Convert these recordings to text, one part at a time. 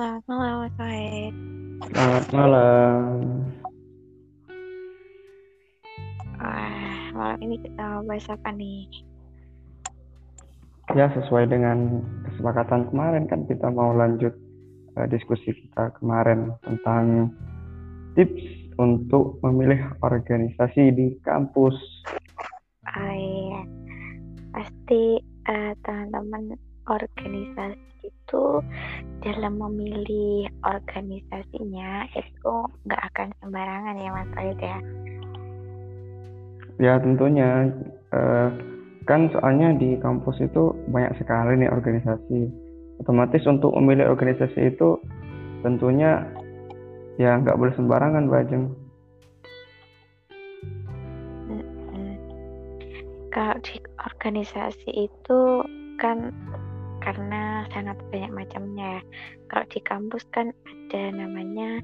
Selamat malam, Mas Wahid. Selamat malam. Wah, malam ini kita mau bahas apa nih? Ya, sesuai dengan kesepakatan kemarin kan kita mau lanjut uh, diskusi kita kemarin tentang tips untuk memilih organisasi di kampus. Oh iya, pasti uh, teman-teman organisasi itu dalam memilih organisasinya itu nggak akan sembarangan ya Mas Wahid ya. Ya tentunya. Uh, kan soalnya di kampus itu banyak sekali nih organisasi otomatis untuk memilih organisasi itu tentunya ya nggak boleh sembarangan bajeng kalau di organisasi itu kan karena sangat banyak macamnya. Ya kalau di kampus kan ada namanya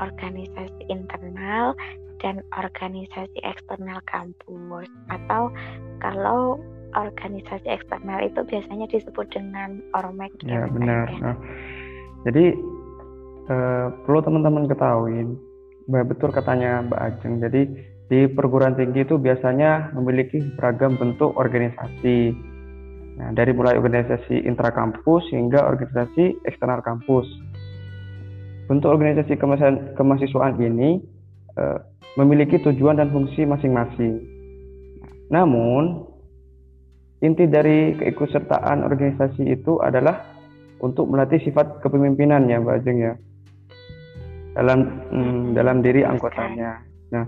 organisasi internal dan organisasi eksternal kampus. Atau kalau organisasi eksternal itu biasanya disebut dengan ormek ya, ya benar ya. Nah, jadi eh, perlu teman-teman ketahui betul katanya Mbak Ajeng. Jadi di perguruan tinggi itu biasanya memiliki beragam bentuk organisasi nah, dari mulai organisasi intrakampus hingga organisasi eksternal kampus bentuk organisasi kemahasiswaan ini eh, memiliki tujuan dan fungsi masing-masing. Namun, inti dari keikutsertaan organisasi itu adalah untuk melatih sifat kepemimpinan ya Mbak Ajeng ya dalam hmm, dalam diri anggotanya. Nah,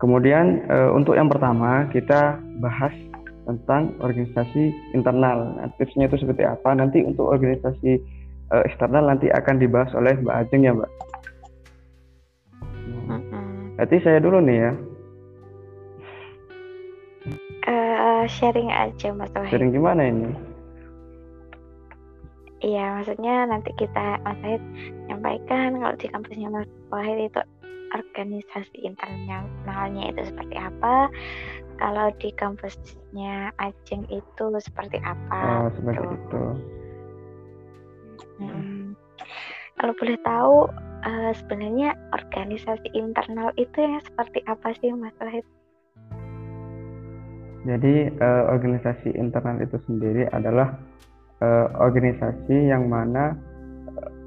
kemudian e, untuk yang pertama kita bahas tentang organisasi internal. Nah, tipsnya itu seperti apa? Nanti untuk organisasi e, eksternal nanti akan dibahas oleh Mbak Ajeng ya Mbak. Berarti saya dulu nih ya. Uh, sharing aja Mas Wahid. Sharing gimana ini? Iya, maksudnya nanti kita Mas Wahid nyampaikan kalau di kampusnya Mas Wahid itu organisasi internalnya itu seperti apa. Kalau di kampusnya Ajeng itu seperti apa? Oh, seperti gitu. itu. Hmm. Kalau boleh tahu uh, sebenarnya organisasi internal itu yang seperti apa sih Mas Wahid? Jadi uh, organisasi internal itu sendiri adalah uh, organisasi yang mana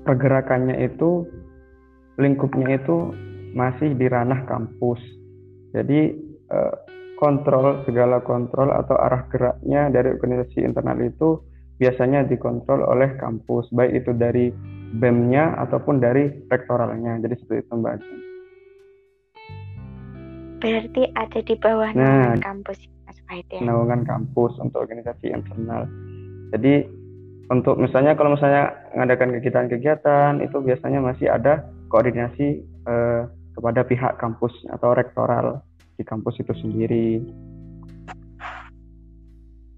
pergerakannya itu lingkupnya itu masih di ranah kampus. Jadi uh, kontrol segala kontrol atau arah geraknya dari organisasi internal itu biasanya dikontrol oleh kampus, baik itu dari BEM-nya ataupun dari rektoralnya. Jadi seperti itu Mbak Ajeng. Berarti ada di bawah nah, naungan kampus Mas Fahid ya? Naungan kampus untuk organisasi internal. Jadi untuk misalnya kalau misalnya mengadakan kegiatan-kegiatan itu biasanya masih ada koordinasi eh, kepada pihak kampus atau rektoral di kampus itu sendiri.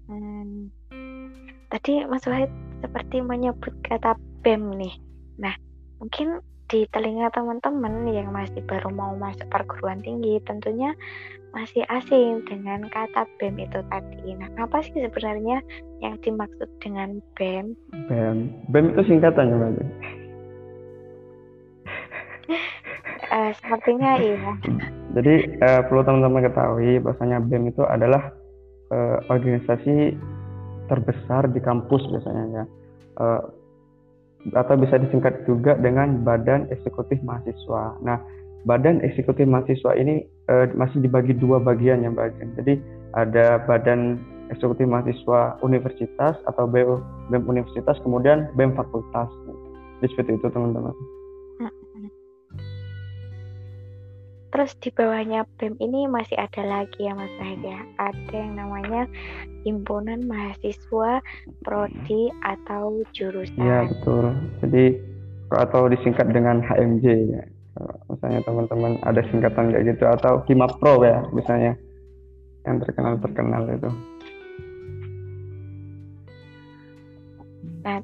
Hmm. Tadi Mas Wahid seperti menyebut kata BEM nih. Nah, mungkin di telinga teman-teman yang masih baru mau masuk perguruan tinggi tentunya masih asing dengan kata BEM itu tadi. Nah, apa sih sebenarnya yang dimaksud dengan BEM? BEM, BEM itu singkatannya, Mbak. uh, sepertinya iya. Jadi uh, perlu teman-teman ketahui bahwasanya BEM itu adalah uh, organisasi terbesar di kampus biasanya ya uh, atau bisa disingkat juga dengan Badan Eksekutif Mahasiswa. Nah, Badan Eksekutif Mahasiswa ini uh, masih dibagi dua bagian ya Mbak Ajeng. Jadi ada Badan Eksekutif Mahasiswa Universitas atau BEM Universitas, kemudian BEM Fakultas. Jadi seperti itu teman-teman. Terus di bawahnya BEM ini masih ada lagi ya Mas ya. Ada yang namanya Himpunan Mahasiswa Prodi atau jurusan. Iya betul. Jadi atau disingkat dengan HMJ ya. Misalnya teman-teman ada singkatan kayak gitu atau Himapro ya misalnya yang terkenal terkenal itu.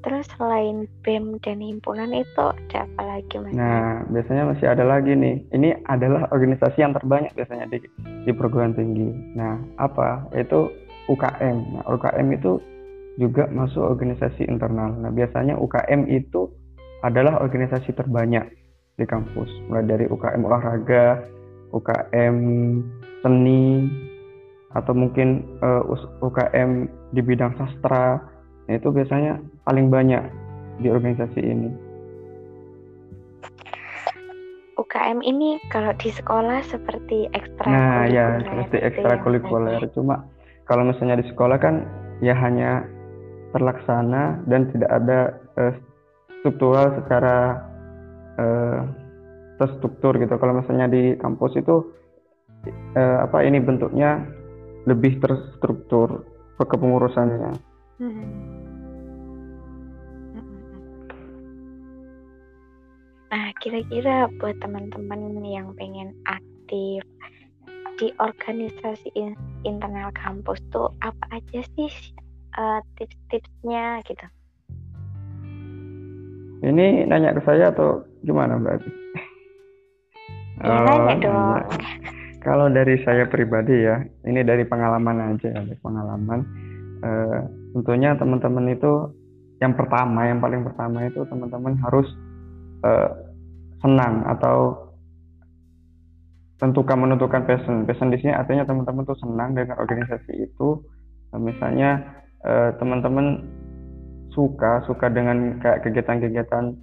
Terus selain BEM dan himpunan itu ada apa lagi mas? Nah, biasanya masih ada lagi nih. Ini adalah organisasi yang terbanyak biasanya di, di perguruan tinggi. Nah, apa? Itu UKM. Nah, UKM itu juga masuk organisasi internal. Nah, biasanya UKM itu adalah organisasi terbanyak di kampus, mulai dari UKM olahraga, UKM seni, atau mungkin uh, eh, UKM di bidang sastra, nah, itu biasanya paling banyak di organisasi ini. UKM ini kalau di sekolah seperti ekstra Nah, ya seperti ekstrakurikuler. Cuma kalau misalnya di sekolah kan ya hanya terlaksana dan tidak ada uh, struktural secara uh, terstruktur gitu. Kalau misalnya di kampus itu uh, apa ini bentuknya lebih terstruktur kepengurusannya. Hmm. Nah, kira-kira buat teman-teman yang pengen aktif di organisasi internal kampus tuh apa aja sih uh, tips-tipsnya gitu? Ini nanya ke saya atau gimana Mbak? Ya, uh, nanya dong. Kalau dari saya pribadi ya, ini dari pengalaman aja, dari pengalaman. Uh, tentunya teman-teman itu yang pertama, yang paling pertama itu teman-teman harus uh, senang atau tentukan menentukan passion. Passion di sini artinya teman-teman tuh senang dengan organisasi itu. misalnya teman-teman suka suka dengan kayak kegiatan-kegiatan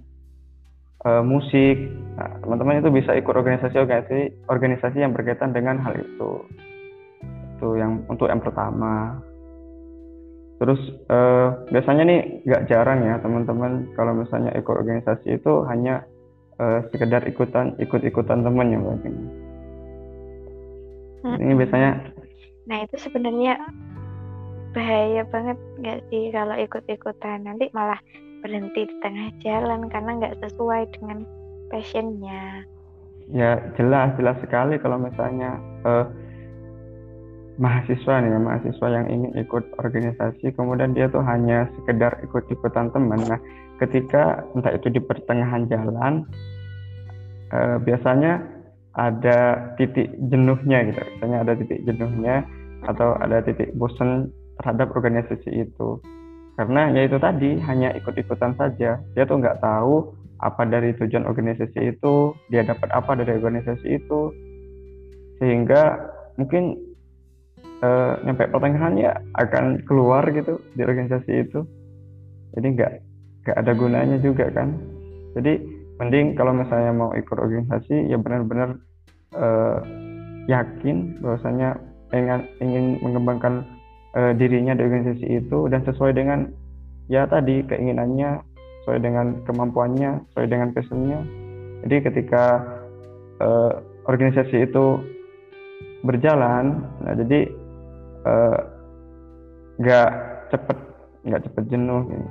uh, musik nah, teman-teman itu bisa ikut organisasi-organisasi organisasi yang berkaitan dengan hal itu itu yang untuk yang pertama terus uh, biasanya nih nggak jarang ya teman-teman kalau misalnya ikut organisasi itu hanya uh, sekedar ikutan ikut-ikutan teman ya mbak. Ini biasanya nah itu sebenarnya bahaya banget nggak sih kalau ikut-ikutan? Nanti malah berhenti di tengah jalan karena nggak sesuai dengan passionnya. Ya jelas jelas sekali kalau misalnya uh, mahasiswa nih mahasiswa yang ingin ikut organisasi kemudian dia tuh hanya sekedar ikut-ikutan teman. Nah ketika entah itu di pertengahan jalan uh, biasanya ada titik jenuhnya gitu. Misalnya ada titik jenuhnya atau ada titik bosan terhadap organisasi itu. Karena ya itu tadi hanya ikut-ikutan saja. Dia tuh nggak tahu apa dari tujuan organisasi itu dia dapat apa dari organisasi itu. Sehingga mungkin uh, nyampe pertengahan ya akan keluar gitu di organisasi itu. Jadi nggak nggak ada gunanya juga kan. Jadi mending kalau misalnya mau ikut organisasi ya benar-benar uh, yakin bahwasanya ingin ingin mengembangkan uh, dirinya di organisasi itu dan sesuai dengan ya tadi keinginannya sesuai dengan kemampuannya sesuai dengan passionnya. Jadi ketika uh, organisasi itu berjalan nah jadi nggak uh, cepet nggak cepet jenuh gitu.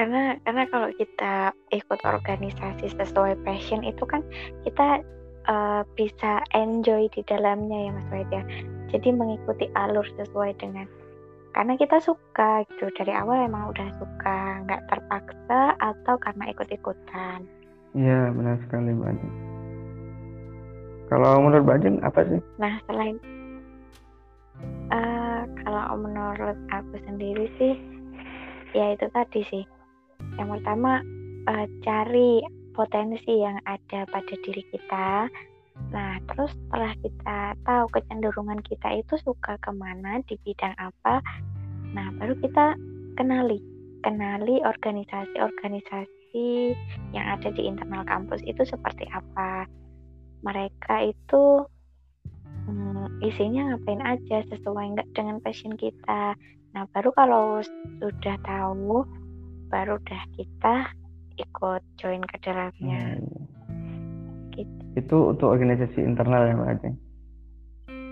karena karena kalau kita ikut organisasi sesuai passion itu kan kita uh, bisa enjoy di dalamnya ya Mas Wahid ya. Jadi mengikuti alur sesuai dengan karena kita suka gitu dari awal emang udah suka nggak terpaksa atau karena ikut-ikutan. Iya benar sekali Mbak Kalau menurut Mbak apa sih? Nah selain uh, kalau menurut aku sendiri sih ya itu tadi sih. Yang pertama uh, cari potensi yang ada pada diri kita. Nah, terus setelah kita tahu kecenderungan kita itu suka ke mana, di bidang apa, nah baru kita kenali, kenali organisasi-organisasi yang ada di internal kampus itu seperti apa. Mereka itu hmm, isinya ngapain aja, sesuai nggak dengan passion kita. Nah, baru kalau sudah tahu, baru udah kita ikut join ke dalamnya. Hmm. Gitu. Itu untuk organisasi internal ya Mbak Ajeng?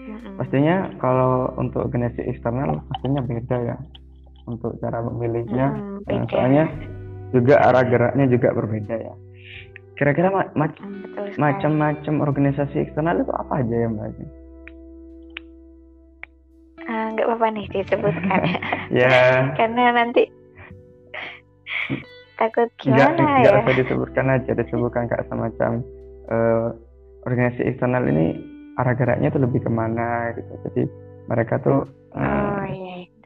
Hmm. Pastinya kalau untuk organisasi eksternal pastinya beda ya untuk cara memilihnya. Hmm, nah, soalnya juga arah geraknya juga berbeda ya. Kira-kira ma ma hmm, macam-macam organisasi eksternal itu apa aja ya Mbak? Ah, nggak uh, apa-apa nih disebutkan ya karena nanti takut gimana nggak, ya? Nggak usah disebutkan aja, disebutkan kayak semacam uh, organisasi eksternal ini arah geraknya tuh lebih ke mana gitu. Jadi mereka tuh uh, oh iya, iya betul.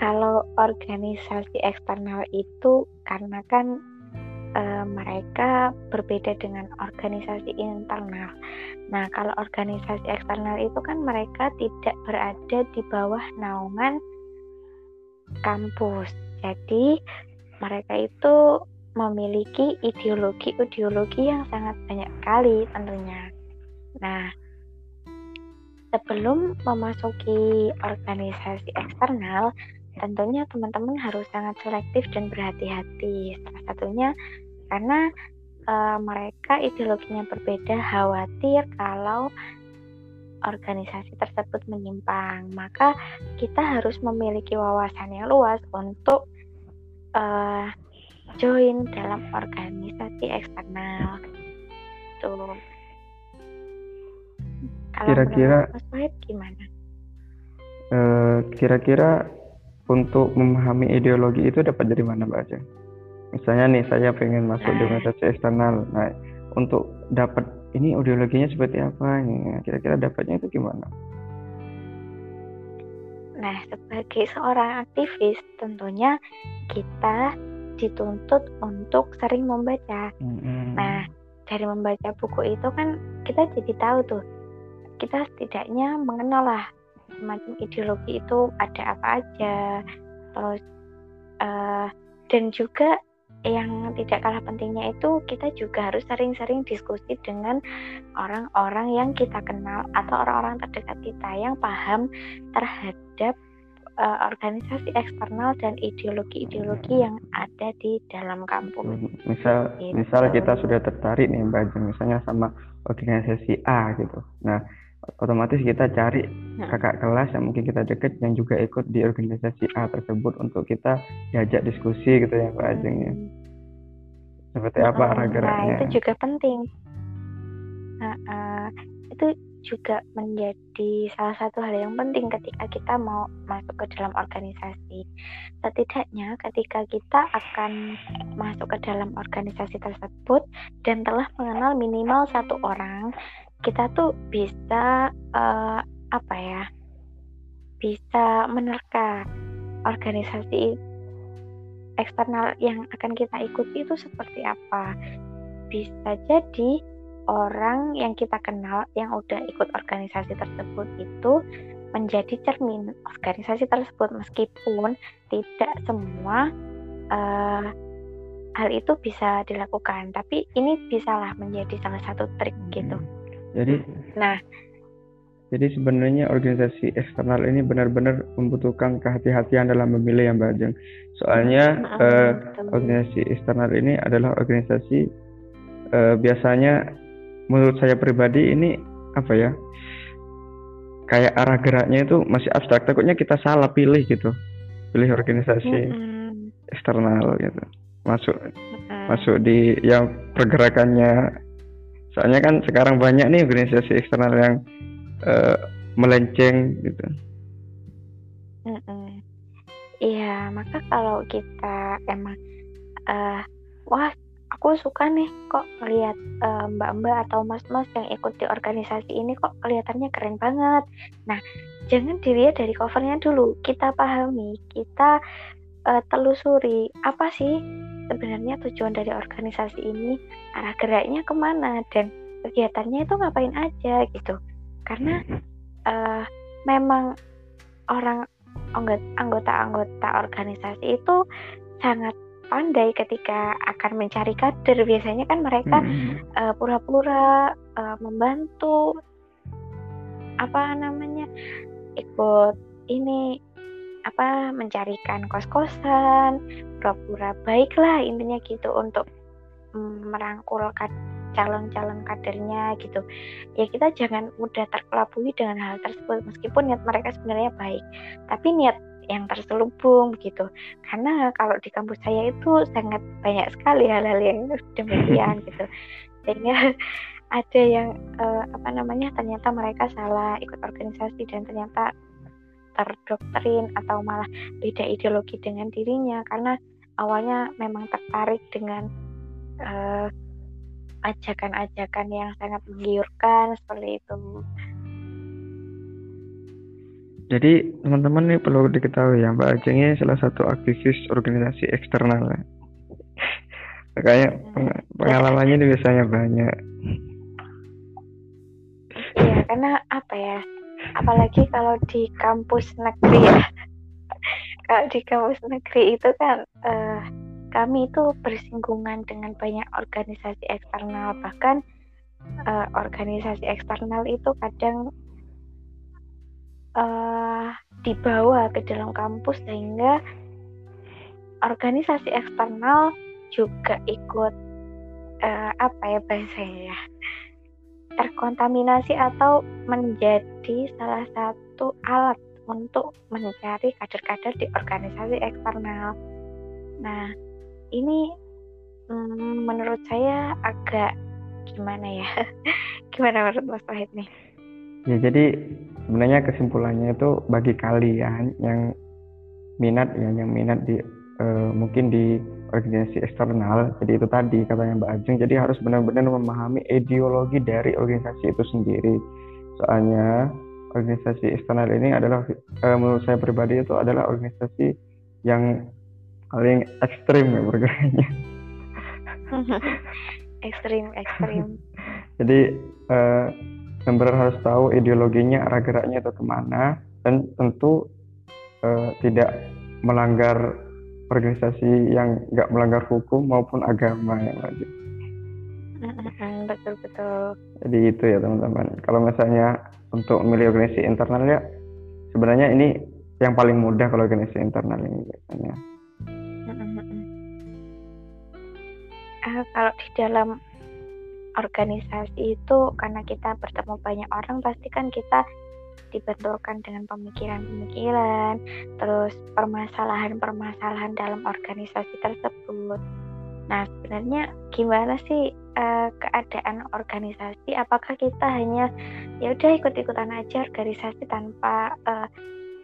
Kalau organisasi eksternal itu karena kan e, mereka berbeda dengan organisasi internal. Nah, kalau organisasi eksternal itu kan mereka tidak berada di bawah naungan kampus. Jadi, mereka itu memiliki ideologi-ideologi yang sangat banyak sekali tentunya. Nah, sebelum memasuki organisasi eksternal, tentunya teman-teman harus sangat selektif dan berhati-hati. Salah satunya karena e, mereka ideologinya berbeda, khawatir kalau organisasi tersebut menyimpang. Maka kita harus memiliki wawasan yang luas untuk e, join dalam organisasi eksternal. Tuh. Kira-kira gimana? Uh, kira-kira untuk memahami ideologi itu dapat dari mana Mbak Aceh? Misalnya nih saya pengen masuk di organisasi eksternal, nah untuk dapat ini ideologinya seperti apa? Nah, kira-kira dapatnya itu gimana? Nah, sebagai seorang aktivis, tentunya kita dituntut untuk sering membaca. Mm-hmm. Nah, dari membaca buku itu kan kita jadi tahu tuh, kita setidaknya mengenal lah semacam ideologi itu ada apa aja terus uh, dan juga yang tidak kalah pentingnya itu kita juga harus sering-sering diskusi dengan orang-orang yang kita kenal atau orang-orang terdekat kita yang paham terhadap uh, organisasi eksternal dan ideologi-ideologi yang ada di dalam kampus. Misal, gitu. misal kita sudah tertarik nih Mbak misalnya sama organisasi A gitu. Nah, otomatis kita cari nah. kakak kelas yang mungkin kita deket yang juga ikut di organisasi A tersebut untuk kita diajak diskusi gitu ya Pak Ajeng ya. Seperti apa arah geraknya? Nah, itu juga penting. Nah, uh, itu juga menjadi salah satu hal yang penting ketika kita mau masuk ke dalam organisasi. Setidaknya ketika kita akan masuk ke dalam organisasi tersebut dan telah mengenal minimal satu orang kita tuh bisa uh, apa ya bisa menerka organisasi eksternal yang akan kita ikuti itu seperti apa. Bisa jadi orang yang kita kenal yang udah ikut organisasi tersebut itu menjadi cermin organisasi tersebut. Meskipun tidak semua uh, hal itu bisa dilakukan tapi ini bisalah menjadi salah satu trik gitu. Hmm jadi nah jadi sebenarnya organisasi eksternal ini benar-benar membutuhkan kehati-hatian dalam memilih yang Mbak Ajeng. Soalnya eh, organisasi eksternal ini adalah organisasi eh, biasanya menurut saya pribadi ini apa ya? Kayak arah geraknya itu masih abstrak. Takutnya kita salah pilih gitu. Pilih organisasi mm-hmm. eksternal gitu. Masuk mm-hmm. masuk di yang pergerakannya Soalnya kan sekarang banyak nih organisasi eksternal yang uh, melenceng gitu. Iya, maka kalau kita emang uh, wah aku suka nih kok melihat uh, mbak-mbak atau mas-mas yang ikut di organisasi ini kok kelihatannya keren banget. Nah, jangan dilihat dari covernya dulu. Kita pahami, kita uh, telusuri apa sih sebenarnya tujuan dari organisasi ini? Arah geraknya ke mana? Dan kegiatannya itu ngapain aja gitu. Karena uh, memang orang anggota-anggota organisasi itu sangat pandai ketika akan mencari kader. Biasanya kan mereka uh, pura-pura uh, membantu apa namanya ikut ini apa mencarikan kos-kosan pura-pura baik lah intinya gitu untuk mm, merangkul calon-calon kadernya gitu. Ya kita jangan mudah terkelabui dengan hal tersebut meskipun niat mereka sebenarnya baik tapi niat yang terselubung gitu. Karena kalau di kampus saya itu sangat banyak sekali hal-hal yang demikian gitu. Sehingga ada yang uh, apa namanya ternyata mereka salah ikut organisasi dan ternyata terdoktrin atau malah beda ideologi dengan dirinya karena awalnya memang tertarik dengan uh, ajakan-ajakan yang sangat menggiurkan seperti itu. Jadi teman-teman nih perlu diketahui ya Mbak Ajeng ini salah satu aktivis organisasi eksternal. Ya. Kayak pengalamannya ini biasanya banyak. Iya, karena apa ya? Apalagi kalau di kampus negeri ya. kalau di kampus negeri itu kan uh, kami itu bersinggungan dengan banyak organisasi eksternal bahkan uh, organisasi eksternal itu kadang uh, dibawa ke dalam kampus sehingga organisasi eksternal juga ikut uh, apa ya bahasanya ya terkontaminasi atau menjadi salah satu alat untuk mencari kader-kader di organisasi eksternal. Nah, ini hmm, menurut saya agak gimana ya? gimana menurut Mas Wahid nih? Ya, jadi sebenarnya kesimpulannya itu bagi kalian yang minat ya, yang minat di uh, mungkin di organisasi eksternal. Jadi itu tadi katanya Mbak Ajeng. Jadi harus benar-benar memahami ideologi dari organisasi itu sendiri. Soalnya organisasi eksternal ini adalah uh, menurut saya pribadi itu adalah organisasi yang paling ekstrim ya bergeraknya. ekstrim, ekstrim. Jadi uh, benar harus tahu ideologinya arah geraknya itu ke mana dan tentu uh, tidak melanggar organisasi yang nggak melanggar hukum maupun agama yang wajib. Betul betul. Jadi itu ya teman-teman. Kalau misalnya untuk memilih organisasi internal ya sebenarnya ini yang paling mudah kalau organisasi internal ini biasanya. Uh, kalau di dalam organisasi itu karena kita bertemu banyak orang pasti kan kita dibenturkan dengan pemikiran-pemikiran, terus permasalahan-permasalahan dalam organisasi tersebut. Nah, sebenarnya gimana sih uh, keadaan organisasi? Apakah kita hanya ya udah ikut-ikutan aja organisasi tanpa uh,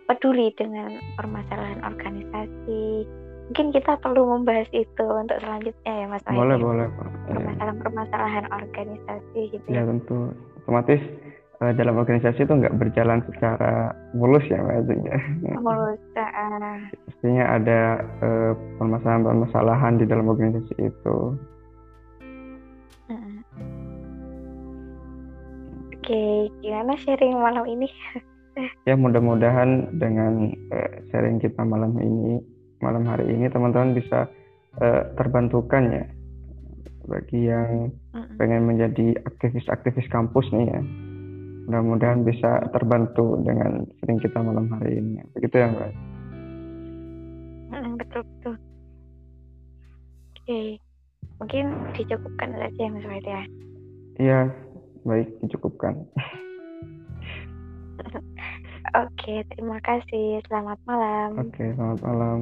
peduli dengan permasalahan organisasi? Mungkin kita perlu membahas itu untuk selanjutnya ya, Mas. Boleh, boleh, Permasalahan-permasalahan organisasi gitu. Ya, tentu. Otomatis uh, dalam organisasi itu nggak berjalan secara mulus ya mbak ya. Mulus. Uh. Pastinya ada uh, permasalahan-permasalahan di dalam organisasi itu. Uh. Oke, okay, gimana sharing malam ini? ya mudah-mudahan dengan uh, sharing kita malam ini, malam hari ini teman-teman bisa uh, terbantukan ya bagi yang pengen menjadi aktivis-aktivis kampus nih ya mudah-mudahan bisa terbantu dengan sering kita malam hari ini. Begitu ya mbak? Betul betul. Oke. Mungkin dicukupkan saja ya mas Wahid ya? Iya baik dicukupkan. Oke terima kasih. Selamat malam. Oke selamat malam